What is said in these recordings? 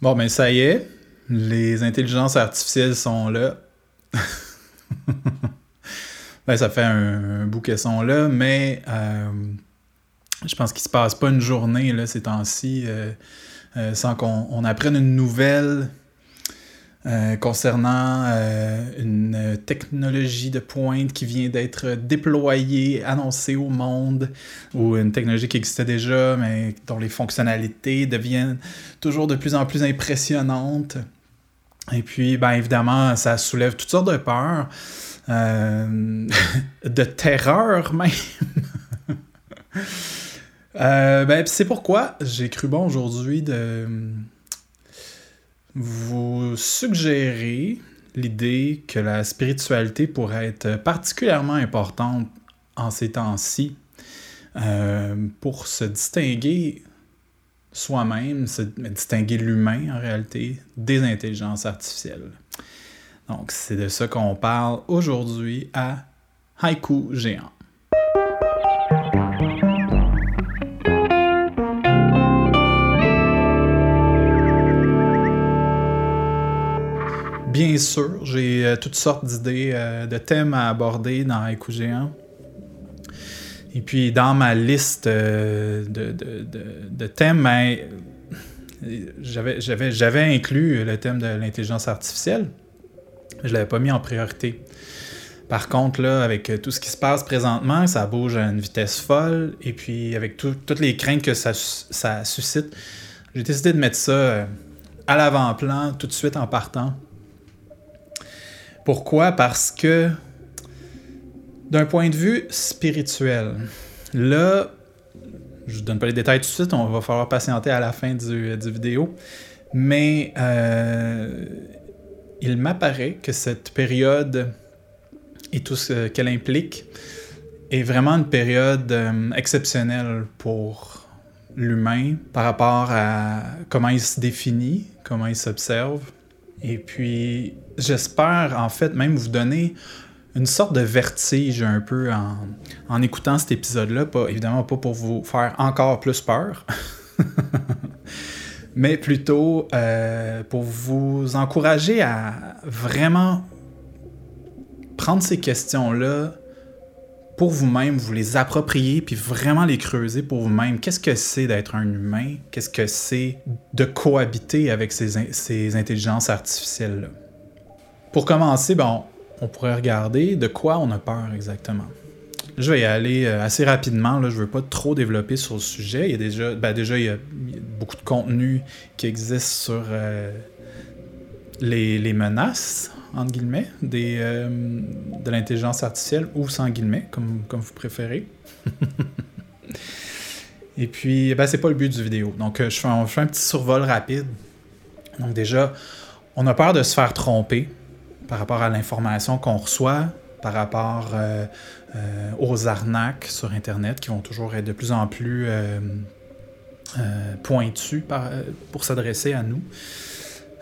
Bon, ben ça y est, les intelligences artificielles sont là. ben, ça fait un, bout qu'elles sont là, mais euh, je pense qu'il se passe pas une journée là, ces temps-ci euh, euh, sans qu'on apprenne une nouvelle euh, concernant euh, une technologie de pointe qui vient d'être déployée, annoncée au monde, ou une technologie qui existait déjà, mais dont les fonctionnalités deviennent toujours de plus en plus impressionnantes. Et puis, ben évidemment, ça soulève toutes sortes de peurs, euh, de terreur même. ben, c'est pourquoi j'ai cru bon aujourd'hui de vous suggérez l'idée que la spiritualité pourrait être particulièrement importante en ces temps-ci euh, pour se distinguer soi-même, se distinguer l'humain en réalité des intelligences artificielles. Donc c'est de ça qu'on parle aujourd'hui à Haïku Géant. Bien sûr, j'ai euh, toutes sortes d'idées, euh, de thèmes à aborder dans Écoute Géant. Et puis, dans ma liste euh, de, thèmes, ben, j'avais inclus le thème de l'intelligence artificielle. Je ne l'avais pas mis en priorité. Par contre, là, avec tout ce qui se passe présentement, ça bouge à une vitesse folle. Et puis, avec toutes les craintes que ça suscite, j'ai décidé de mettre ça à l'avant-plan tout de suite en partant. Pourquoi? Parce que d'un point de vue spirituel, là, je ne donne pas les détails tout de suite, on va falloir patienter à la fin du, vidéo, mais euh, il m'apparaît que cette période et tout ce qu'elle implique est vraiment une période euh, exceptionnelle pour l'humain par rapport à comment il se définit, comment il s'observe. Et puis, j'espère en fait même vous donner une sorte de vertige un peu en, écoutant cet épisode-là. Pas, évidemment pas pour vous faire encore plus peur, mais plutôt euh, pour vous encourager à vraiment prendre ces questions-là pour vous-même, vous les approprier, puis vraiment les creuser pour vous-même. Qu'est-ce que c'est d'être un humain? Qu'est-ce que c'est de cohabiter avec ces, ces intelligences artificielles-là? Pour commencer, bon, on pourrait regarder de quoi on a peur exactement. Je vais y aller euh, assez rapidement. Là, je ne veux pas trop développer sur le sujet. Il y a déjà, ben déjà il, y a, beaucoup de contenu qui existe sur euh, les, menaces, entre guillemets, des, euh, de l'intelligence artificielle ou sans guillemets, comme, comme vous préférez. Et puis, ben, c'est pas le but du vidéo. Donc, je fais, je fais un petit survol rapide. Donc, déjà, on a peur de se faire tromper par rapport à l'information qu'on reçoit, par rapport euh, euh, aux arnaques sur Internet qui vont toujours être de plus en plus euh, pointues pour s'adresser à nous.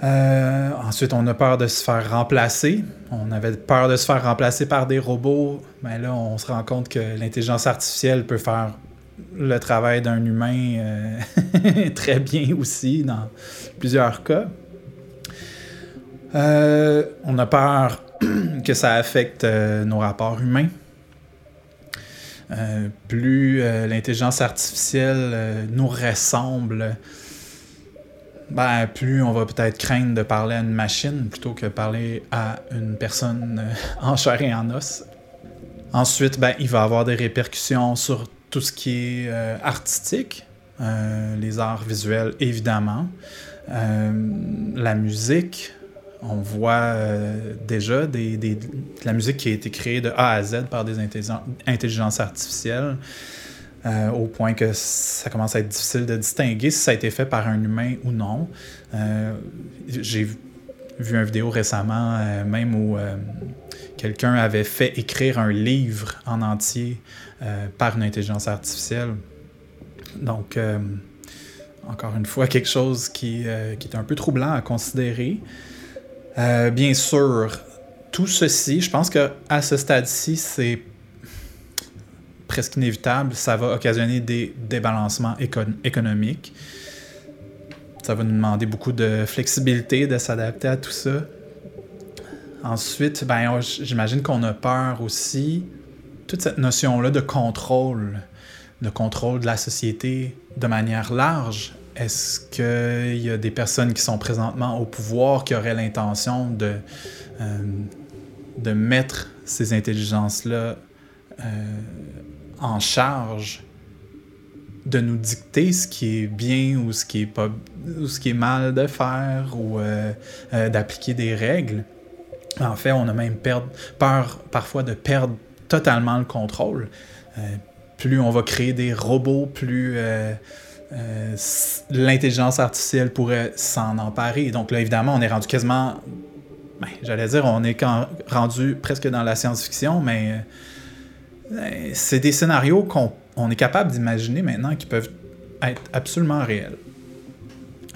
Ensuite, on a peur de se faire remplacer. On avait peur de se faire remplacer par des robots, mais là, on se rend compte que l'intelligence artificielle peut faire le travail d'un humain très bien aussi dans plusieurs cas. Euh, on a peur que ça affecte euh, nos rapports humains. Euh, plus l'intelligence artificielle nous ressemble, ben, plus on va peut-être craindre de parler à une machine plutôt que parler à une personne en chair et en os. Ensuite, ben, il va avoir des répercussions sur tout ce qui est artistique, les arts visuels évidemment, la musique, on voit euh, déjà des, de la musique qui a été créée de A à Z par des intelligences artificielles, euh, au point que ça commence à être difficile de distinguer si ça a été fait par un humain ou non. Euh, j'ai vu une vidéo récemment, même où quelqu'un avait fait écrire un livre en entier par une intelligence artificielle. Donc, encore une fois, quelque chose qui, qui est un peu troublant à considérer. Euh, bien sûr, tout ceci, je pense que à ce stade-ci, c'est presque inévitable. Ça va occasionner des débalancements économiques. Ça va nous demander beaucoup de flexibilité, de s'adapter à tout ça. Ensuite, ben, j'imagine qu'on a peur aussi, toute cette notion-là de contrôle, de contrôle de la société de manière large. Est-ce qu'il y a des personnes qui sont présentement au pouvoir qui auraient l'intention de, euh, de mettre ces intelligences-là euh, en charge de nous dicter ce qui est bien ou ce qui est pas ou ce qui est mal de faire ou euh, euh, d'appliquer des règles. En fait, on a même peur parfois de perdre totalement le contrôle. Euh, plus on va créer des robots, plus l'intelligence artificielle pourrait s'en emparer. Donc là, évidemment, on est rendu quasiment, ben, j'allais dire, on est rendu presque dans la science-fiction, mais c'est des scénarios qu'on on est capable d'imaginer maintenant qui peuvent être absolument réels.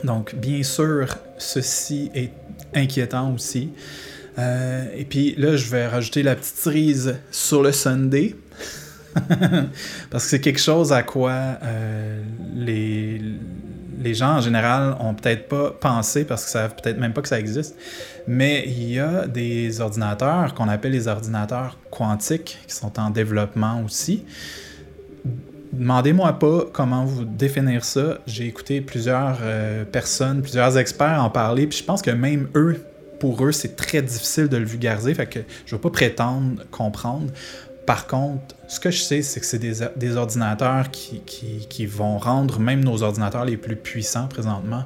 Donc, bien sûr, ceci est inquiétant aussi. Euh, et puis là, je vais rajouter la petite cerise sur le Sunday. Parce que c'est quelque chose à quoi euh, les gens en général ont peut-être pas pensé parce qu'ils savent peut-être même pas que ça existe. Mais il y a des ordinateurs qu'on appelle les ordinateurs quantiques qui sont en développement aussi. Demandez-moi pas comment vous définir ça. J'ai écouté plusieurs euh, personnes, plusieurs experts en parler, puis je pense que même eux, pour eux, c'est très difficile de le vulgariser, fait que je ne vais pas prétendre comprendre. Par contre, ce que je sais, c'est que c'est des, ordinateurs qui, vont rendre même nos ordinateurs les plus puissants présentement,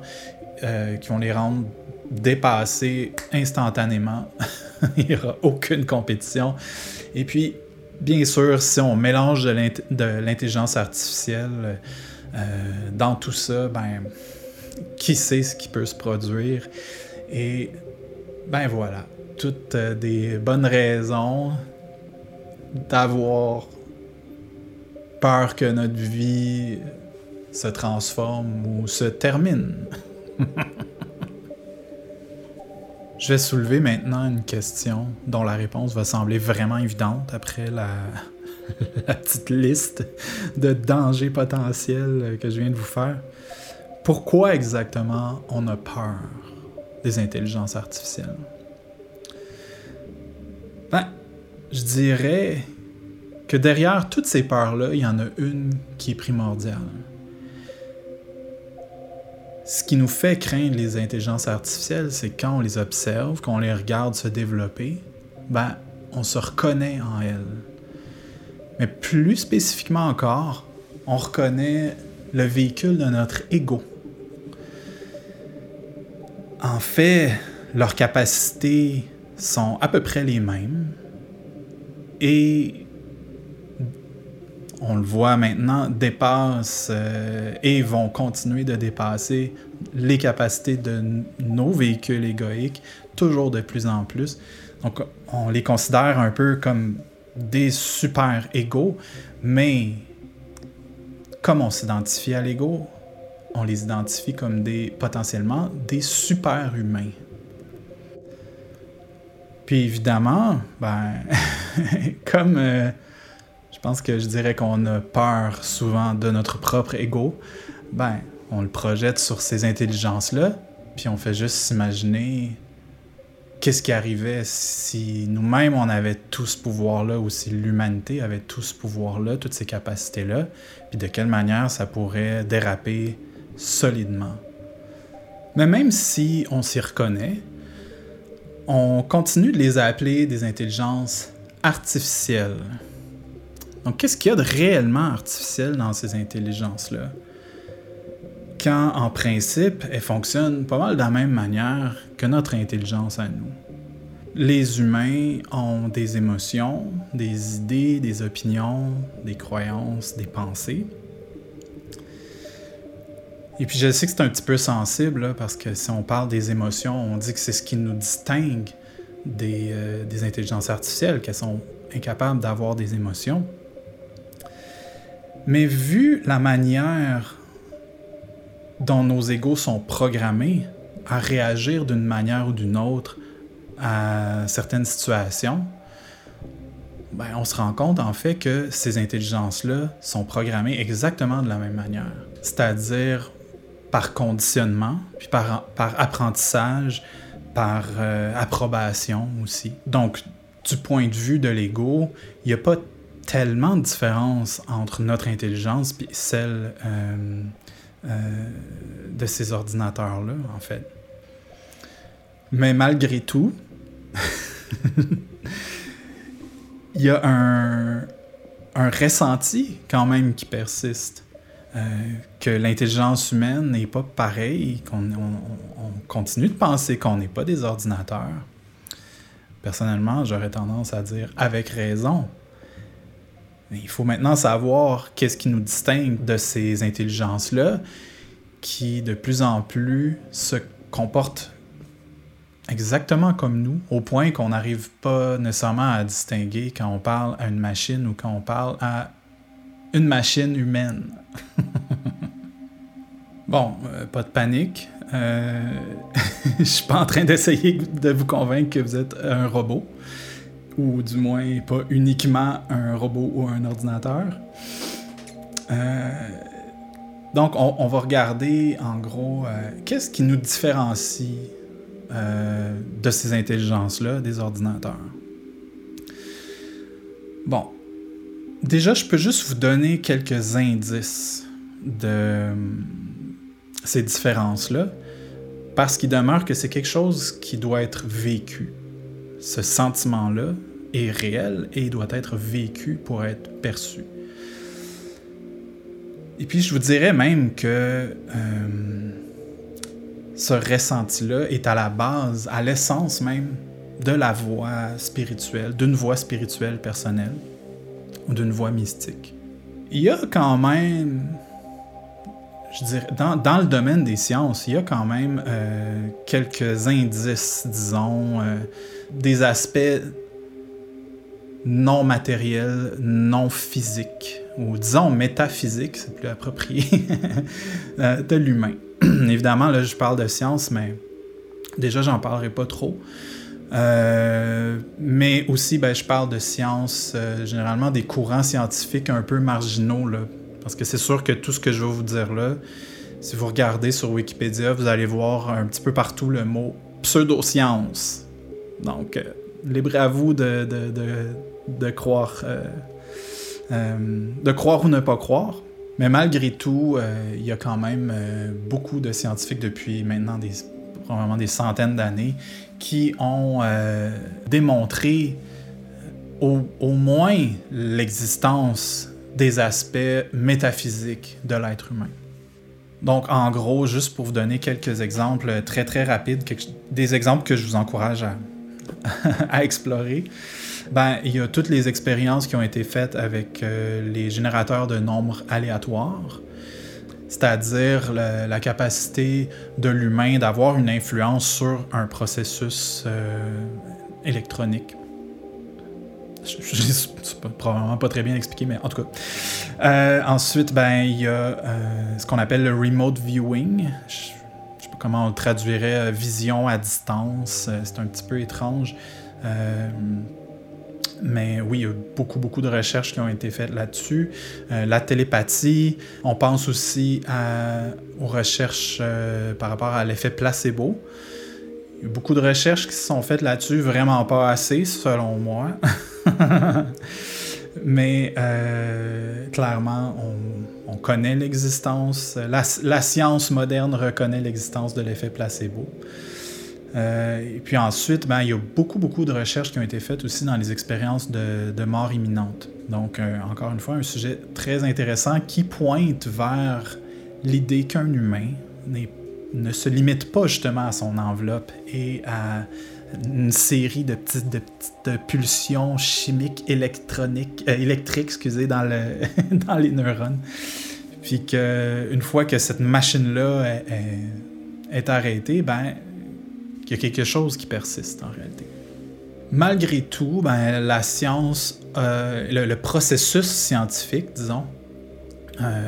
euh, qui vont les rendre dépassés instantanément. Il n'y aura aucune compétition. Et puis, bien sûr, si on mélange de l'intelligence artificielle euh, dans tout ça, ben, qui sait ce qui peut se produire? Et ben voilà, toutes euh, des bonnes raisons d'avoir peur que notre vie se transforme ou se termine. Je vais soulever maintenant une question dont la réponse va sembler vraiment évidente après la, petite liste de dangers potentiels que je viens de vous faire. Pourquoi exactement on a peur des intelligences artificielles? Je dirais que derrière toutes ces peurs-là, il y en a une qui est primordiale ce qui nous fait craindre les intelligences artificielles, c'est quand on les observe, qu'on les regarde se développer, ben, on se reconnaît en elles. Mais plus spécifiquement encore, on reconnaît le véhicule de notre ego. En fait, leurs capacités sont à peu près les mêmes et on le voit maintenant, dépassent euh, et vont continuer de dépasser les capacités de nos véhicules égoïques toujours de plus en plus. Donc, on les considère un peu comme des super égaux, mais comme on s'identifie à l'ego, on les identifie comme des potentiellement des super humains. Puis évidemment, ben, comme euh, je pense que je dirais qu'on a peur souvent de notre propre ego. Ben, on le projette sur ces intelligences-là, puis on fait juste s'imaginer qu'est-ce qui arrivait si nous-mêmes on avait tout ce pouvoir-là, ou si l'humanité avait tout ce pouvoir-là, toutes ces capacités-là, puis de quelle manière ça pourrait déraper solidement. Mais même si on s'y reconnaît, on continue de les appeler des intelligences artificielles. Donc, qu'est-ce qu'il y a de réellement artificiel dans ces intelligences-là? Quand, en principe, elles fonctionnent pas mal de la même manière que notre intelligence à nous. Les humains ont des émotions, des idées, des opinions, des croyances, des pensées. Et puis je sais que c'est un petit peu sensible, parce que si on parle des émotions, on dit que c'est ce qui nous distingue des, euh, des intelligences artificielles, qu'elles sont incapables d'avoir des émotions. Mais vu la manière dont nos égaux sont programmés à réagir d'une manière ou d'une autre à certaines situations, ben, on se rend compte en fait que ces intelligences-là sont programmées exactement de la même manière. C'est-à-dire par conditionnement, puis par, par apprentissage, par euh, approbation aussi. Donc, du point de vue de l'ego, il n'y a pas tellement de différence entre notre intelligence et celle euh, euh, de ces ordinateurs-là, en fait. Mais malgré tout, il y a un, un, ressenti quand même qui persiste. Euh, que l'intelligence humaine n'est pas pareille, qu'on on, continue de penser qu'on n'est pas des ordinateurs. Personnellement, j'aurais tendance à dire avec raison. Il faut maintenant savoir qu'est-ce qui nous distingue de ces intelligences-là qui de plus en plus se comportent exactement comme nous, au point qu'on n'arrive pas nécessairement à distinguer quand on parle à une machine ou quand on parle à une machine humaine. bon, euh, pas de panique. Euh, je suis pas en train d'essayer de vous convaincre que vous êtes un robot ou du moins pas uniquement un robot ou un ordinateur. Euh, donc, on, va regarder en gros euh, qu'est-ce qui nous différencie de ces intelligences-là des ordinateurs? Bon, déjà, je peux juste vous donner quelques indices de ces différences-là, parce qu'il demeure que c'est quelque chose qui doit être vécu ce sentiment-là est réel et doit être vécu pour être perçu. Et puis je vous dirais même que euh, ce ressenti-là est à la base, à l'essence même de la voie spirituelle, d'une voie spirituelle personnelle d'une voie mystique. Il y a quand même, je dirais, dans, le domaine des sciences, il y a quand même euh, quelques indices, disons, euh, des aspects non matériels, non physiques, ou disons métaphysiques, c'est plus approprié, euh, de l'humain. Évidemment, là, je parle de science, mais déjà, j'en parlerai pas trop. Euh, mais aussi, ben, je parle de science, euh, généralement des courants scientifiques un peu marginaux, là, parce que c'est sûr que tout ce que je vais vous dire là, si vous regardez sur Wikipédia, vous allez voir un petit peu partout le mot pseudoscience. Donc, euh, libre à vous de, de, croire, euh, euh, de croire ou ne pas croire. Mais malgré tout, il y a quand même beaucoup de scientifiques depuis maintenant des, probablement des centaines d'années qui ont démontré au, moins l'existence des aspects métaphysiques de l'être humain. Donc, en gros, juste pour vous donner quelques exemples très très rapides, des exemples que je vous encourage à, à explorer, ben, il y a toutes les expériences qui ont été faites avec euh, les générateurs de nombres aléatoires, c'est-à-dire la, capacité de l'humain d'avoir une influence sur un processus euh, électronique. C'est probablement pas très bien expliqué, mais en tout cas. Euh, ensuite, ben, il y a ce qu'on appelle le remote viewing comment on traduirait, euh, vision à distance. Euh, c'est un petit peu étrange. Euh, mais oui, il y a beaucoup, beaucoup de recherches qui ont été faites là-dessus. la télépathie, on pense aussi aux recherches par rapport à l'effet placebo. Beaucoup de recherches qui se sont faites là-dessus, vraiment pas assez, selon moi. Mais clairement, on, on connaît l'existence, la, science moderne reconnaît l'existence de l'effet placebo. Euh, et puis ensuite, ben, il y a beaucoup, beaucoup de recherches qui ont été faites aussi dans les expériences de, mort imminente. Donc, euh, encore une fois, un sujet très intéressant qui pointe vers l'idée qu'un humain ne se limite pas justement à son enveloppe et à une série de petites, de petites pulsions chimiques électroniques, euh, électriques excusez, dans, le, dans les neurones. Puis qu'une fois que cette machine-là est, est, arrêtée, ben, il y a quelque chose qui persiste en réalité. Malgré tout, ben, la science, euh, le, processus scientifique, disons, euh,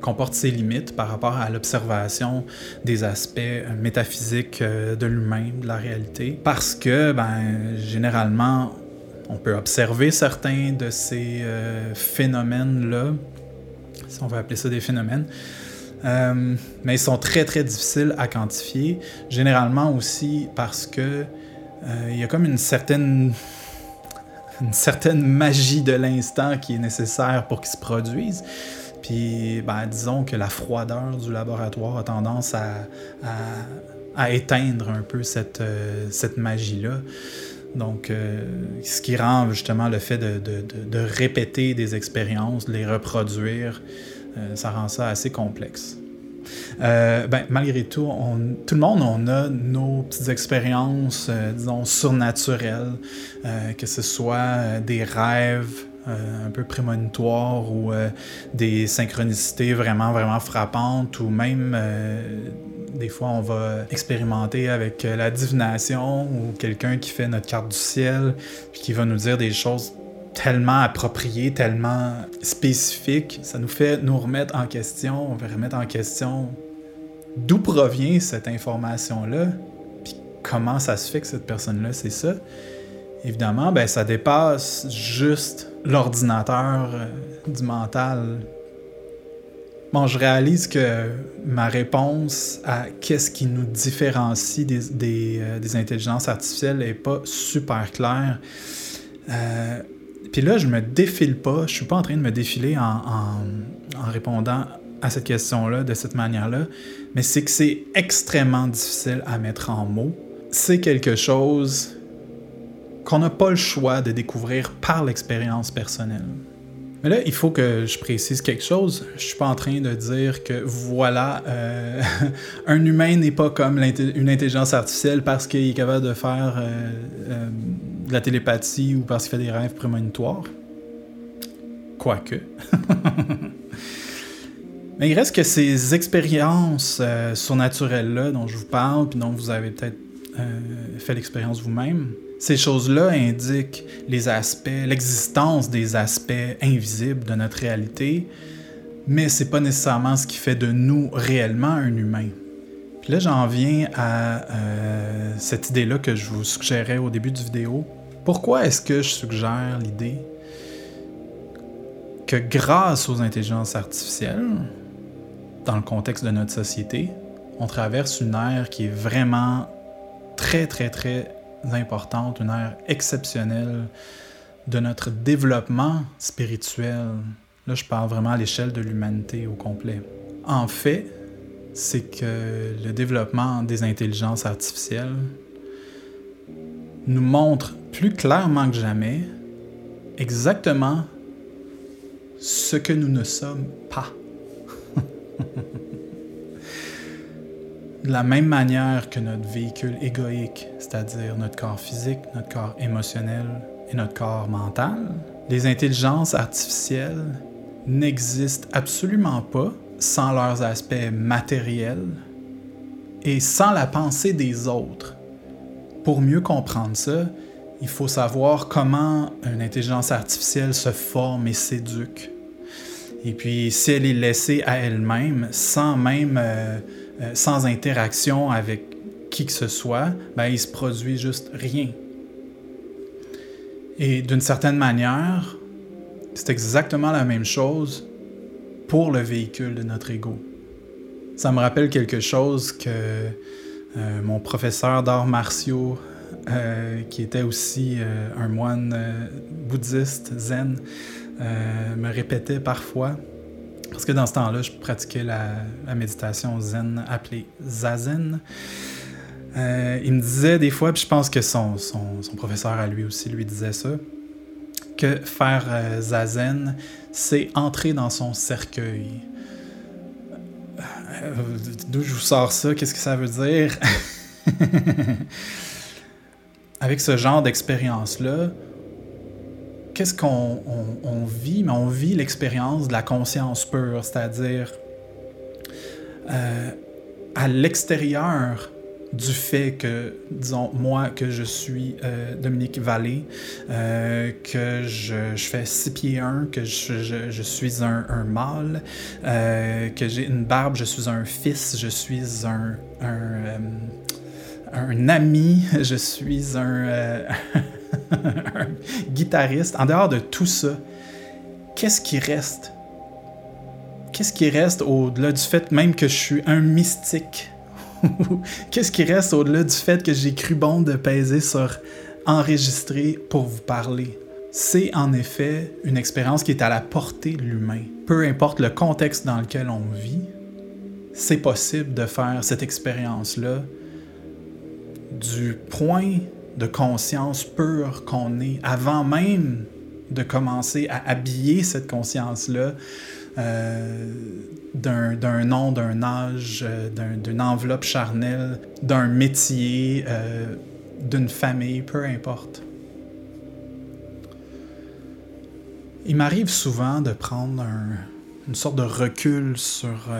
comporte ses limites par rapport à l'observation des aspects métaphysiques euh, de l'humain, de la réalité, parce que ben, généralement, on peut observer certains de ces phénomènes-là, si on veut appeler ça des phénomènes, Euh, mais ils sont très très difficiles à quantifier. Généralement aussi parce que euh, y a comme une certaine une certaine magie de l'instant qui est nécessaire pour qu'ils se produisent. Puis, ben, disons que la froideur du laboratoire a tendance à, à, éteindre un peu cette, euh, cette magie-là. Donc, ce qui rend justement le fait de, de, de, répéter des expériences, de les reproduire, ça rend ça assez complexe. ben, malgré tout, tout le monde, on a nos petites expériences, disons, surnaturelles, que ce soit des rêves, euh, un peu prémonitoire ou euh, des synchronicités vraiment, vraiment frappantes ou même euh, des fois on va expérimenter avec la divination ou quelqu'un qui fait notre carte du ciel puis qui va nous dire des choses tellement appropriées, tellement spécifiques, ça nous fait nous remettre en question, on va remettre en question d'où provient cette information-là, puis comment ça se fait que cette personne-là c'est ça. Évidemment, ben, ça dépasse juste l'ordinateur euh, du mental. Bon, je réalise que ma réponse à qu'est-ce qui nous différencie des, des, euh, intelligences artificielles n'est pas super claire. Euh, puis là, je me défile pas, je suis pas en train de me défiler en, en, en répondant à cette question-là de cette manière-là, mais c'est que c'est extrêmement difficile à mettre en mots. C'est quelque chose qu'on n'a pas le choix de découvrir par l'expérience personnelle. Mais là, il faut que je précise quelque chose. Je suis pas en train de dire que voilà, euh, un humain n'est pas comme une intelligence artificielle parce qu'il est capable de faire euh, euh, de la télépathie ou parce qu'il fait des rêves prémonitoires. Quoique. Mais il reste que ces expériences surnaturelles-là dont je vous parle, puis dont vous avez peut-être fait l'expérience vous-même, ces choses-là indiquent les aspects, l'existence des aspects invisibles de notre réalité, mais c'est pas nécessairement ce qui fait de nous réellement un humain. Puis là, j'en viens à euh, cette idée-là que je vous suggérais au début du vidéo. Pourquoi est-ce que je suggère l'idée que grâce aux intelligences artificielles, dans le contexte de notre société, on traverse une ère qui est vraiment très, très, très importante, une ère exceptionnelle de notre développement spirituel. Là, je parle vraiment à l'échelle de l'humanité au complet. En fait, c'est que le développement des intelligences artificielles nous montre plus clairement que jamais exactement ce que nous ne sommes pas. de la même manière que notre véhicule égoïque, c'est-à-dire notre corps physique, notre corps émotionnel et notre corps mental, les intelligences artificielles n'existent absolument pas sans leurs aspects matériels et sans la pensée des autres. Pour mieux comprendre ça, il faut savoir comment une intelligence artificielle se forme et s'éduque. Et puis, si elle est laissée à elle-même, sans même euh, euh, sans interaction avec qui que ce soit, ben, il se produit juste rien. Et d'une certaine manière, c'est exactement la même chose pour le véhicule de notre ego. Ça me rappelle quelque chose que euh, mon professeur d'arts martiaux, euh, qui était aussi un moine bouddhiste zen, me répétait parfois. Parce que dans ce temps-là, je pratiquais la, méditation zen appelée zazen. Euh, il me disait des fois, puis je pense que son, professeur à lui aussi lui disait ça, que faire euh, zazen, c'est entrer dans son cercueil. Euh, d'où je vous sors ça? Qu'est-ce que ça veut dire? Avec ce genre d'expérience-là, qu'est-ce qu'on vit? Mais on vit l'expérience de la conscience pure, c'est-à-dire euh, à l'extérieur du fait que, disons, moi, que je suis euh, Dominique Vallée, euh, que je, fais 6 pieds 1, que je, suis un, mâle, que j'ai une barbe, je suis un fils, je suis un, un, un ami, je suis un... un guitariste, en dehors de tout ça, qu'est-ce qui reste? qu'est-ce qui reste au-delà du fait même que je suis un mystique? qu'est-ce qui reste au-delà du fait que j'ai cru bon de peser sur enregistrer pour vous parler? C'est en effet une expérience qui est à la portée de l'humain. Peu importe le contexte dans lequel on vit, c'est possible de faire cette expérience-là du point de conscience pure qu'on est avant même de commencer à habiller cette conscience-là euh, d'un nom, d'un âge, euh, d'une enveloppe charnelle, d'un métier, euh, d'une famille, peu importe. Il m'arrive souvent de prendre une sorte de recul sur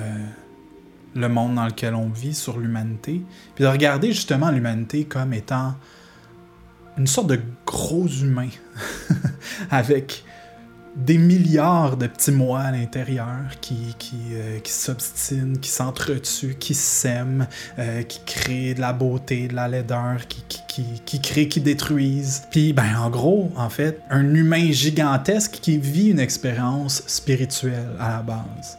le monde dans lequel on vit, sur l'humanité, puis de regarder justement l'humanité comme étant une sorte de gros humain avec des milliards de petits mois à l'intérieur qui, qui, euh, qui s'obstinent, qui s'entretuent, qui s'aiment, euh, qui créent de la beauté, de la laideur, qui, qui, qui, créent, qui détruisent. Puis, ben, en gros, en fait, un humain gigantesque qui vit une expérience spirituelle à la base.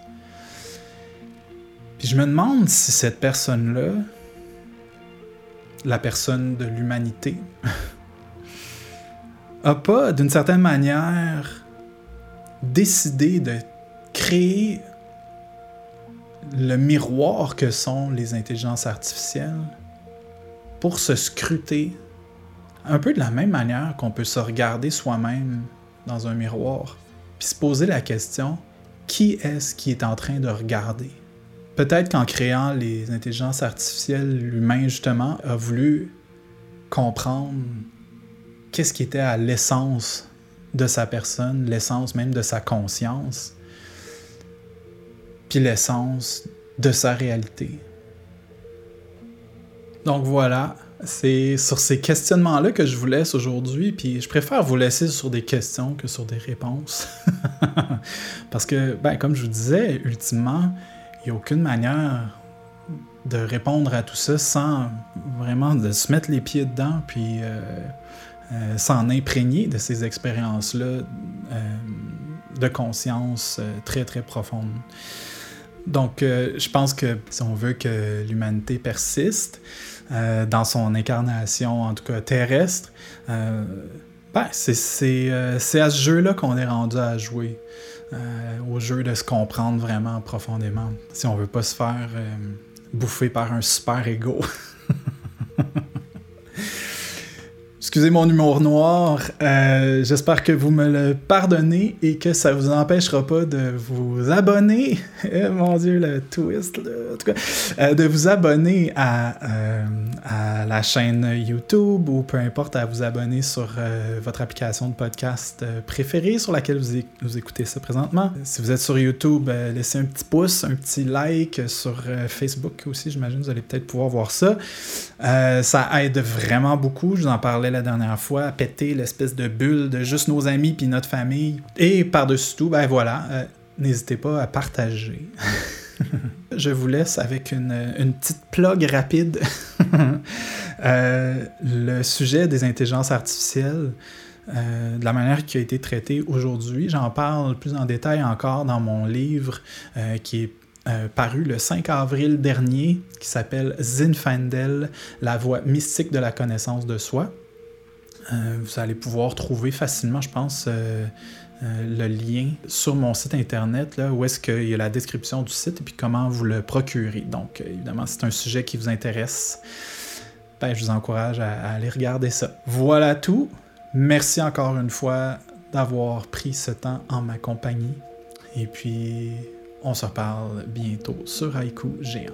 Puis je me demande si cette personne-là, la personne de l'humanité, a pas, d'une certaine manière, décidé de créer le miroir que sont les intelligences artificielles pour se scruter un peu de la même manière qu'on peut se regarder soi-même dans un miroir, puis se poser la question, qui est-ce qui est en train de regarder? Peut-être qu'en créant les intelligences artificielles, l'humain, justement, a voulu comprendre qu'est-ce qui était à l'essence de sa personne, l'essence même de sa conscience, puis l'essence de sa réalité. Donc voilà, c'est sur ces questionnements-là que je vous laisse aujourd'hui, puis je préfère vous laisser sur des questions que sur des réponses. Parce que, ben, comme je vous disais, ultimement, il n'y a aucune manière de répondre à tout ça sans vraiment de se mettre les pieds dedans, puis euh, euh, s'en imprégner de ces expériences-là euh, de conscience très, très profonde. Donc, je pense que si on veut que l'humanité persiste dans son incarnation, en tout cas terrestre, ben, c'est à ce jeu-là qu'on est rendu à jouer. Euh, au jeu de se comprendre vraiment profondément. Si on veut pas se faire euh, bouffer par un super ego. Excusez mon humour noir. Euh, j'espère que vous me le pardonnez et que ça vous empêchera pas de vous abonner. Eh, mon Dieu, le twist. En tout cas, euh, de vous abonner à, euh, à, la chaîne YouTube ou peu importe, à vous abonner sur votre application de podcast préférée sur laquelle vous, écoutez ça présentement. Si vous êtes sur YouTube, laissez un petit pouce, un petit like sur Facebook aussi. J'imagine vous allez peut-être pouvoir voir ça. ça aide vraiment beaucoup. Je vous en parlais la dernière fois, péter l'espèce de bulle de juste nos amis puis notre famille. Et par-dessus tout, ben voilà, euh, n'hésitez pas à partager. Je vous laisse avec une, petite plug rapide. Euh, le sujet des intelligences artificielles, euh, de la manière qui a été traité aujourd'hui, j'en parle plus en détail encore dans mon livre qui est paru le 5 avril dernier, qui s'appelle Zinfandel, la voie mystique de la connaissance de soi. Euh, vous allez pouvoir trouver facilement, je pense, euh, euh, le lien sur mon site internet, là, où est-ce qu'il y a la description du site et puis comment vous le procurer. Donc, évidemment, c'est un sujet qui vous intéresse, ben, je vous encourage à, à aller regarder ça. Voilà tout. Merci encore une fois d'avoir pris ce temps en ma compagnie. Et puis, on se reparle bientôt sur Haïku Géant.